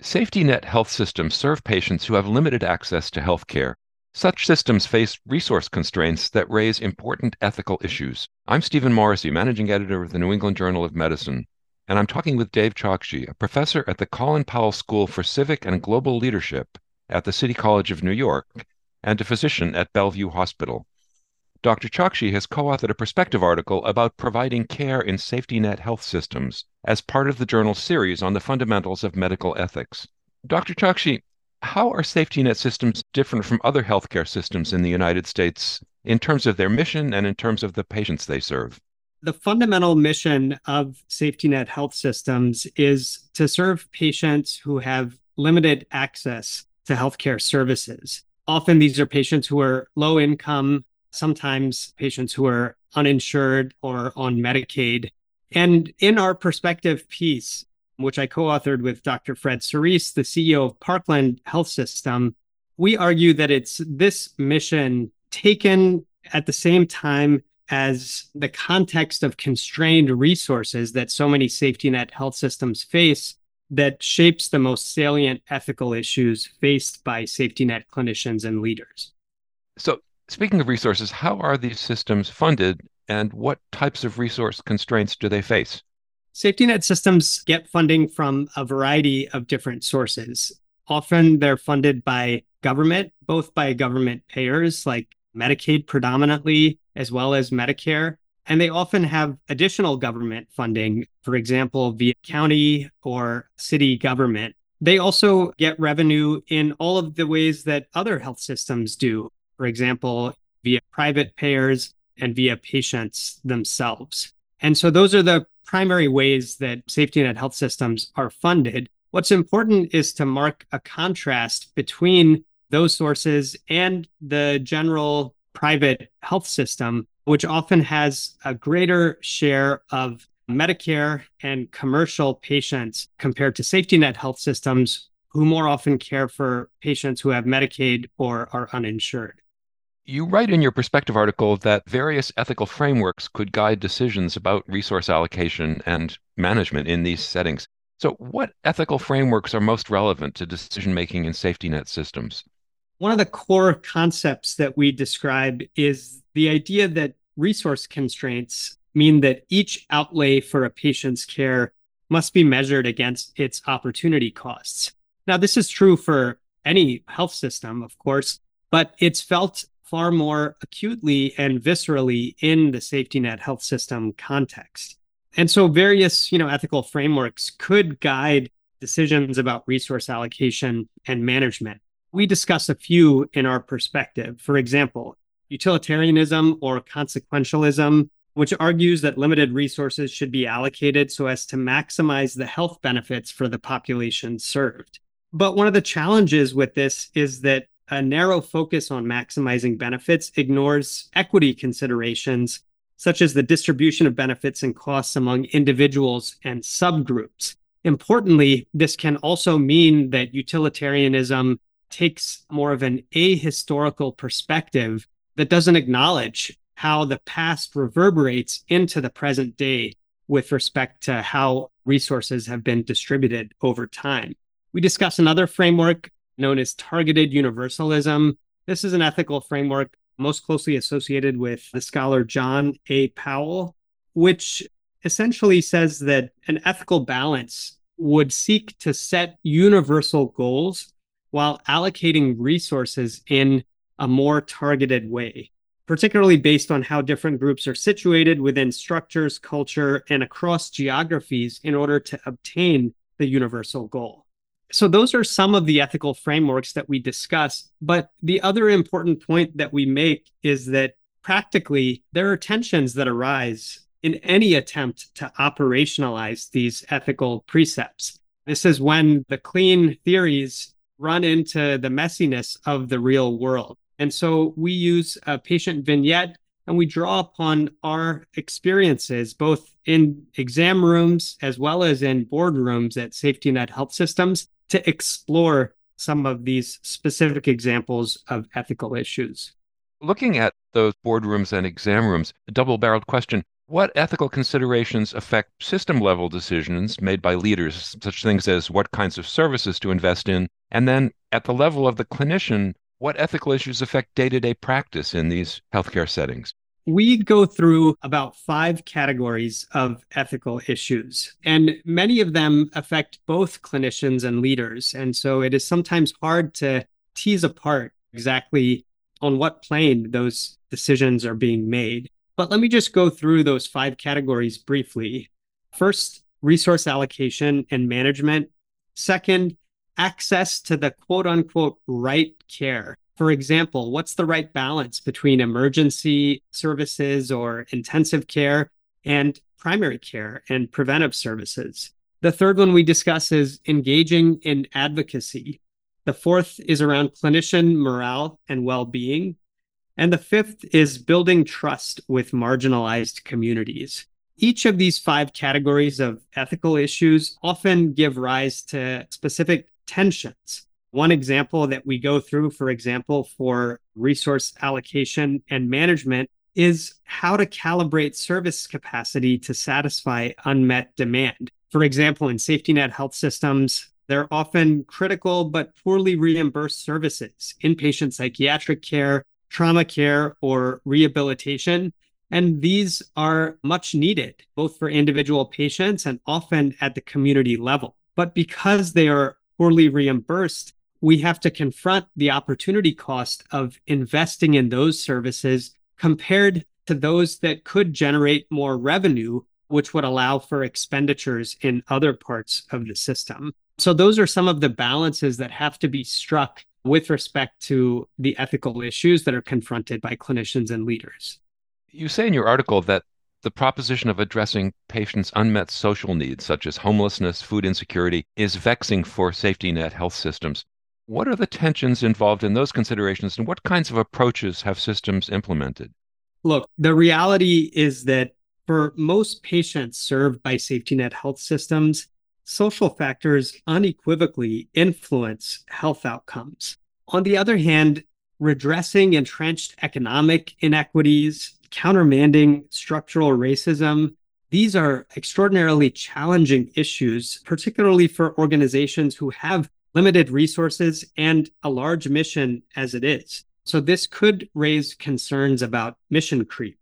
Safety net health systems serve patients who have limited access to health care. Such systems face resource constraints that raise important ethical issues. I'm Stephen Morrissey, managing editor of the New England Journal of Medicine, and I'm talking with Dave Chokshi, a professor at the Colin Powell School for Civic and Global Leadership at the City College of New York and a physician at Bellevue Hospital. Dr. Chokshi has co authored a perspective article about providing care in safety net health systems as part of the journal's series on the fundamentals of medical ethics. Dr. Chokshi, how are safety net systems different from other healthcare systems in the United States in terms of their mission and in terms of the patients they serve? The fundamental mission of safety net health systems is to serve patients who have limited access to healthcare services. Often these are patients who are low income, sometimes patients who are uninsured or on Medicaid. And in our perspective piece, which I co authored with Dr. Fred Cerise, the CEO of Parkland Health System, we argue that it's this mission taken at the same time as the context of constrained resources that so many safety net health systems face that shapes the most salient ethical issues faced by safety net clinicians and leaders. So, Speaking of resources, how are these systems funded and what types of resource constraints do they face? Safety net systems get funding from a variety of different sources. Often they're funded by government, both by government payers like Medicaid predominantly, as well as Medicare. And they often have additional government funding, for example, via county or city government. They also get revenue in all of the ways that other health systems do, for example, via private payers and via patients themselves. And so those are the primary ways that safety net health systems are funded. What's important is to mark a contrast between those sources and the general private health system, which often has a greater share of Medicare and commercial patients compared to safety net health systems, who more often care for patients who have Medicaid or are uninsured. You write in your perspective article that various ethical frameworks could guide decisions about resource allocation and management in these settings. So, what ethical frameworks are most relevant to decision making in safety net systems? One of the core concepts that we describe is the idea that resource constraints mean that each outlay for a patient's care must be measured against its opportunity costs. Now, this is true for any health system, of course, but it's felt far more acutely and viscerally in the safety net health system context. And so various, you know, ethical frameworks could guide decisions about resource allocation and management. We discuss a few in our perspective. For example, utilitarianism or consequentialism, which argues that limited resources should be allocated so as to maximize the health benefits for the population served. But one of the challenges with this is that a narrow focus on maximizing benefits ignores equity considerations, such as the distribution of benefits and costs among individuals and subgroups. Importantly, this can also mean that utilitarianism takes more of an ahistorical perspective that doesn't acknowledge how the past reverberates into the present day with respect to how resources have been distributed over time. We discuss another framework known as targeted universalism. This is an ethical framework most closely associated with the scholar John A. Powell, which essentially says that an ethical balance would seek to set universal goals while allocating resources in a more targeted way, particularly based on how different groups are situated within structures, culture, and across geographies in order to obtain the universal goal. So, those are some of the ethical frameworks that we discuss. But the other important point that we make is that practically there are tensions that arise in any attempt to operationalize these ethical precepts. This is when the clean theories run into the messiness of the real world. And so we use a patient vignette and we draw upon our experiences both in exam rooms as well as in boardrooms at safety net health systems to explore some of these specific examples of ethical issues. Looking at those boardrooms and exam rooms, a double barreled question What ethical considerations affect system level decisions made by leaders, such things as what kinds of services to invest in? And then at the level of the clinician, what ethical issues affect day to day practice in these healthcare settings? We go through about five categories of ethical issues, and many of them affect both clinicians and leaders. And so it is sometimes hard to tease apart exactly on what plane those decisions are being made. But let me just go through those five categories briefly. First, resource allocation and management. Second, access to the quote unquote right care. For example, what's the right balance between emergency services or intensive care and primary care and preventive services? The third one we discuss is engaging in advocacy. The fourth is around clinician morale and well being. And the fifth is building trust with marginalized communities. Each of these five categories of ethical issues often give rise to specific tensions. One example that we go through, for example, for resource allocation and management is how to calibrate service capacity to satisfy unmet demand. For example, in safety net health systems, they're often critical but poorly reimbursed services, inpatient psychiatric care, trauma care, or rehabilitation. And these are much needed, both for individual patients and often at the community level. But because they are poorly reimbursed, we have to confront the opportunity cost of investing in those services compared to those that could generate more revenue, which would allow for expenditures in other parts of the system. So, those are some of the balances that have to be struck with respect to the ethical issues that are confronted by clinicians and leaders. You say in your article that the proposition of addressing patients' unmet social needs, such as homelessness, food insecurity, is vexing for safety net health systems. What are the tensions involved in those considerations, and what kinds of approaches have systems implemented? Look, the reality is that for most patients served by safety net health systems, social factors unequivocally influence health outcomes. On the other hand, redressing entrenched economic inequities, countermanding structural racism, these are extraordinarily challenging issues, particularly for organizations who have limited resources and a large mission as it is. So this could raise concerns about mission creep.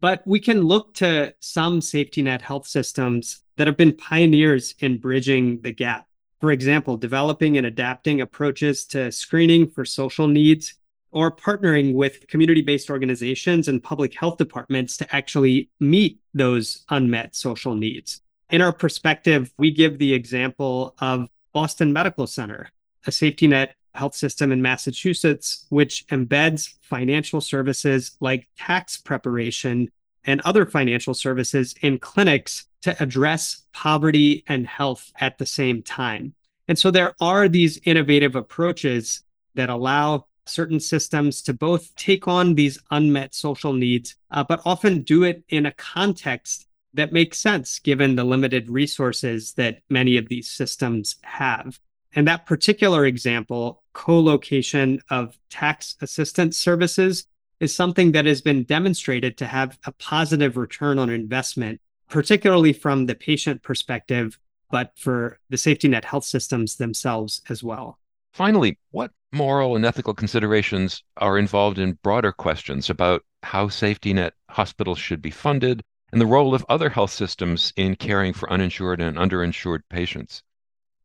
But we can look to some safety net health systems that have been pioneers in bridging the gap. For example, developing and adapting approaches to screening for social needs or partnering with community based organizations and public health departments to actually meet those unmet social needs. In our perspective, we give the example of Boston Medical Center, a safety net health system in Massachusetts, which embeds financial services like tax preparation and other financial services in clinics to address poverty and health at the same time. And so there are these innovative approaches that allow certain systems to both take on these unmet social needs, uh, but often do it in a context that makes sense given the limited resources that many of these systems have. And that particular example, co location of tax assistance services, is something that has been demonstrated to have a positive return on investment, particularly from the patient perspective, but for the safety net health systems themselves as well. Finally, what moral and ethical considerations are involved in broader questions about how safety net hospitals should be funded, and the role of other health systems in caring for uninsured and underinsured patients?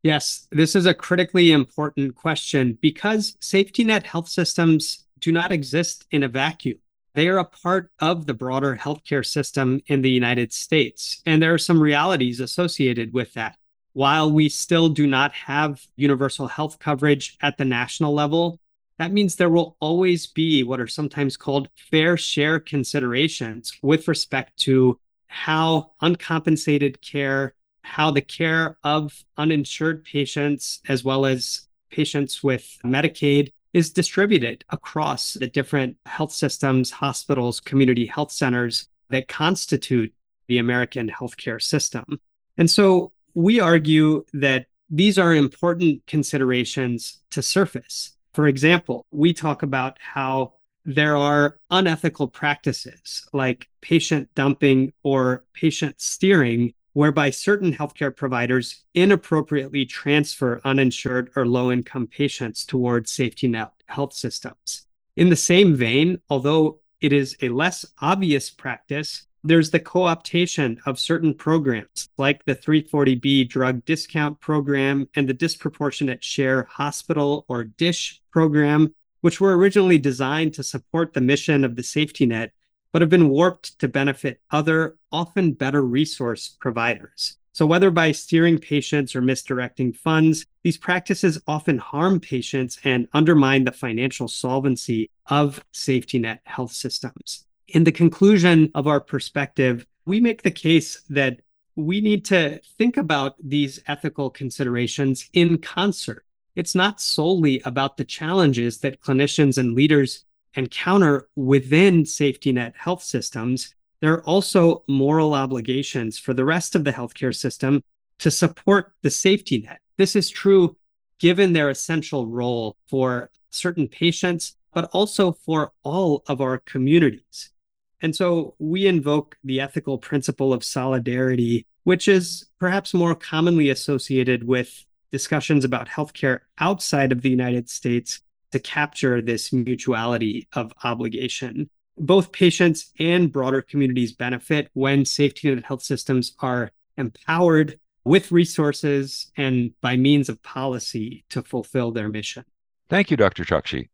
Yes, this is a critically important question because safety net health systems do not exist in a vacuum. They are a part of the broader healthcare system in the United States. And there are some realities associated with that. While we still do not have universal health coverage at the national level, that means there will always be what are sometimes called fair share considerations with respect to how uncompensated care, how the care of uninsured patients, as well as patients with Medicaid, is distributed across the different health systems, hospitals, community health centers that constitute the American healthcare system. And so we argue that these are important considerations to surface for example, we talk about how there are unethical practices like patient dumping or patient steering, whereby certain healthcare providers inappropriately transfer uninsured or low income patients towards safety net health systems. In the same vein, although it is a less obvious practice, there's the co optation of certain programs like the 340B drug discount program and the disproportionate share hospital or DISH program, which were originally designed to support the mission of the safety net, but have been warped to benefit other, often better resource providers. So, whether by steering patients or misdirecting funds, these practices often harm patients and undermine the financial solvency of safety net health systems. In the conclusion of our perspective, we make the case that we need to think about these ethical considerations in concert. It's not solely about the challenges that clinicians and leaders encounter within safety net health systems. There are also moral obligations for the rest of the healthcare system to support the safety net. This is true given their essential role for certain patients, but also for all of our communities. And so we invoke the ethical principle of solidarity, which is perhaps more commonly associated with discussions about healthcare outside of the United States to capture this mutuality of obligation. Both patients and broader communities benefit when safety net health systems are empowered with resources and by means of policy to fulfill their mission. Thank you, Dr. Chokshi.